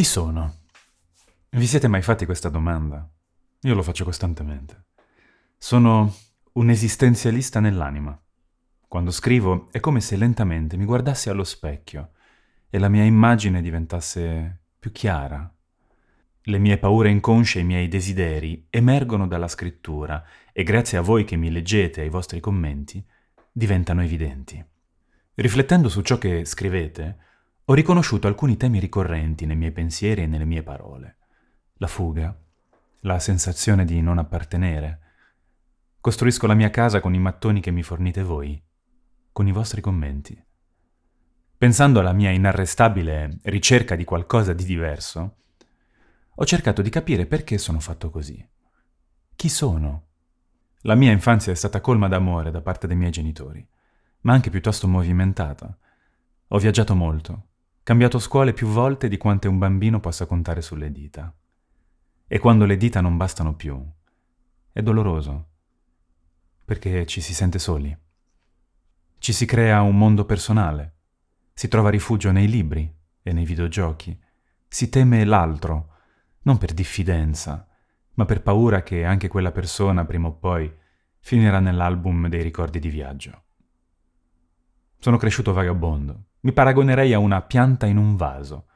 Chi sono? Vi siete mai fatti questa domanda? Io lo faccio costantemente. Sono un esistenzialista nell'anima. Quando scrivo è come se lentamente mi guardassi allo specchio e la mia immagine diventasse più chiara. Le mie paure inconsce e i miei desideri emergono dalla scrittura e grazie a voi che mi leggete e ai vostri commenti diventano evidenti. Riflettendo su ciò che scrivete, ho riconosciuto alcuni temi ricorrenti nei miei pensieri e nelle mie parole. La fuga, la sensazione di non appartenere. Costruisco la mia casa con i mattoni che mi fornite voi, con i vostri commenti. Pensando alla mia inarrestabile ricerca di qualcosa di diverso, ho cercato di capire perché sono fatto così. Chi sono? La mia infanzia è stata colma d'amore da parte dei miei genitori, ma anche piuttosto movimentata. Ho viaggiato molto, cambiato scuole più volte di quante un bambino possa contare sulle dita. E quando le dita non bastano più, è doloroso, perché ci si sente soli. Ci si crea un mondo personale, si trova rifugio nei libri e nei videogiochi, si teme l'altro, non per diffidenza, ma per paura che anche quella persona prima o poi finirà nell'album dei ricordi di viaggio. Sono cresciuto vagabondo, mi paragonerei a una pianta in un vaso,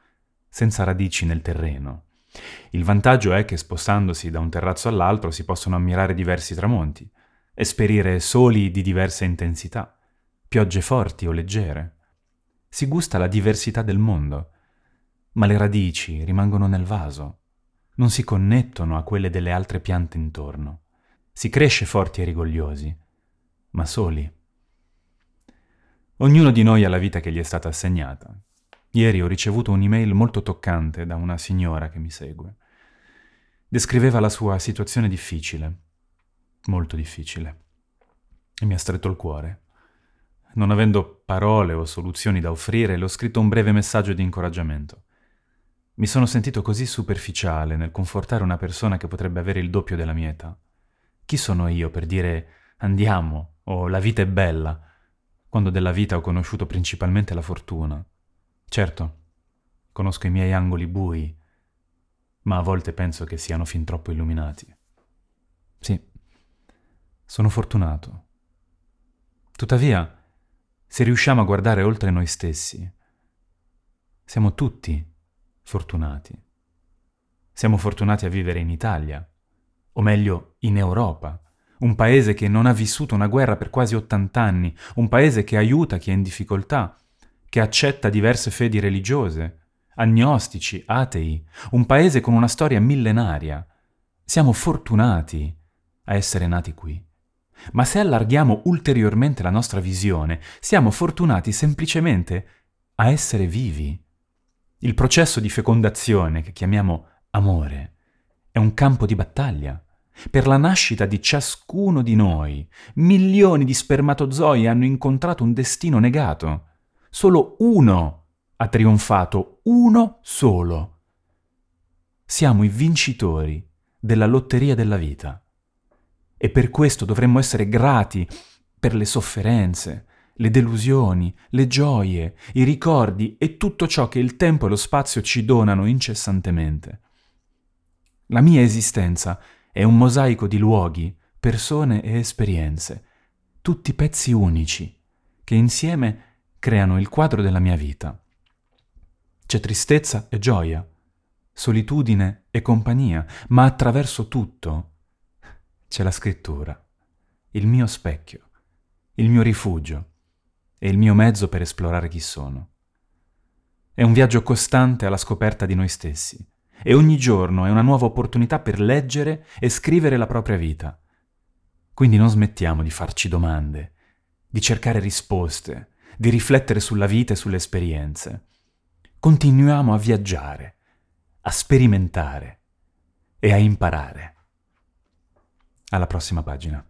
senza radici nel terreno. Il vantaggio è che spostandosi da un terrazzo all'altro si possono ammirare diversi tramonti, esperire soli di diversa intensità, piogge forti o leggere. Si gusta la diversità del mondo, ma le radici rimangono nel vaso, non si connettono a quelle delle altre piante intorno. Si cresce forti e rigogliosi, ma soli. Ognuno di noi ha la vita che gli è stata assegnata. Ieri ho ricevuto un'email molto toccante da una signora che mi segue. Descriveva la sua situazione difficile, molto difficile, e mi ha stretto il cuore. Non avendo parole o soluzioni da offrire, le ho scritto un breve messaggio di incoraggiamento. Mi sono sentito così superficiale nel confortare una persona che potrebbe avere il doppio della mia età. Chi sono io per dire andiamo o la vita è bella? Quando della vita ho conosciuto principalmente la fortuna. Certo, conosco i miei angoli bui, ma a volte penso che siano fin troppo illuminati. Sì, sono fortunato. Tuttavia, se riusciamo a guardare oltre noi stessi, siamo tutti fortunati. Siamo fortunati a vivere in Italia, o meglio in Europa, un paese che non ha vissuto una guerra per quasi 80 anni, un paese che aiuta chi è in difficoltà, che accetta diverse fedi religiose, agnostici, atei, un paese con una storia millenaria. Siamo fortunati a essere nati qui. Ma se allarghiamo ulteriormente la nostra visione, siamo fortunati semplicemente a essere vivi. Il processo di fecondazione, che chiamiamo amore, è un campo di battaglia. Per la nascita di ciascuno di noi, milioni di spermatozoi hanno incontrato un destino negato. Solo uno ha trionfato, uno solo. Siamo i vincitori della lotteria della vita. E per questo dovremmo essere grati per le sofferenze, le delusioni, le gioie, i ricordi e tutto ciò che il tempo e lo spazio ci donano incessantemente. La mia esistenza è un mosaico di luoghi, persone e esperienze, tutti pezzi unici, che insieme creano il quadro della mia vita. C'è tristezza e gioia, solitudine e compagnia, ma attraverso tutto c'è la scrittura, il mio specchio, il mio rifugio e il mio mezzo per esplorare chi sono. È un viaggio costante alla scoperta di noi stessi, e ogni giorno è una nuova opportunità per leggere e scrivere la propria vita. Quindi non smettiamo di farci domande, di cercare risposte, di riflettere sulla vita e sulle esperienze. Continuiamo a viaggiare, a sperimentare e a imparare. Alla prossima pagina.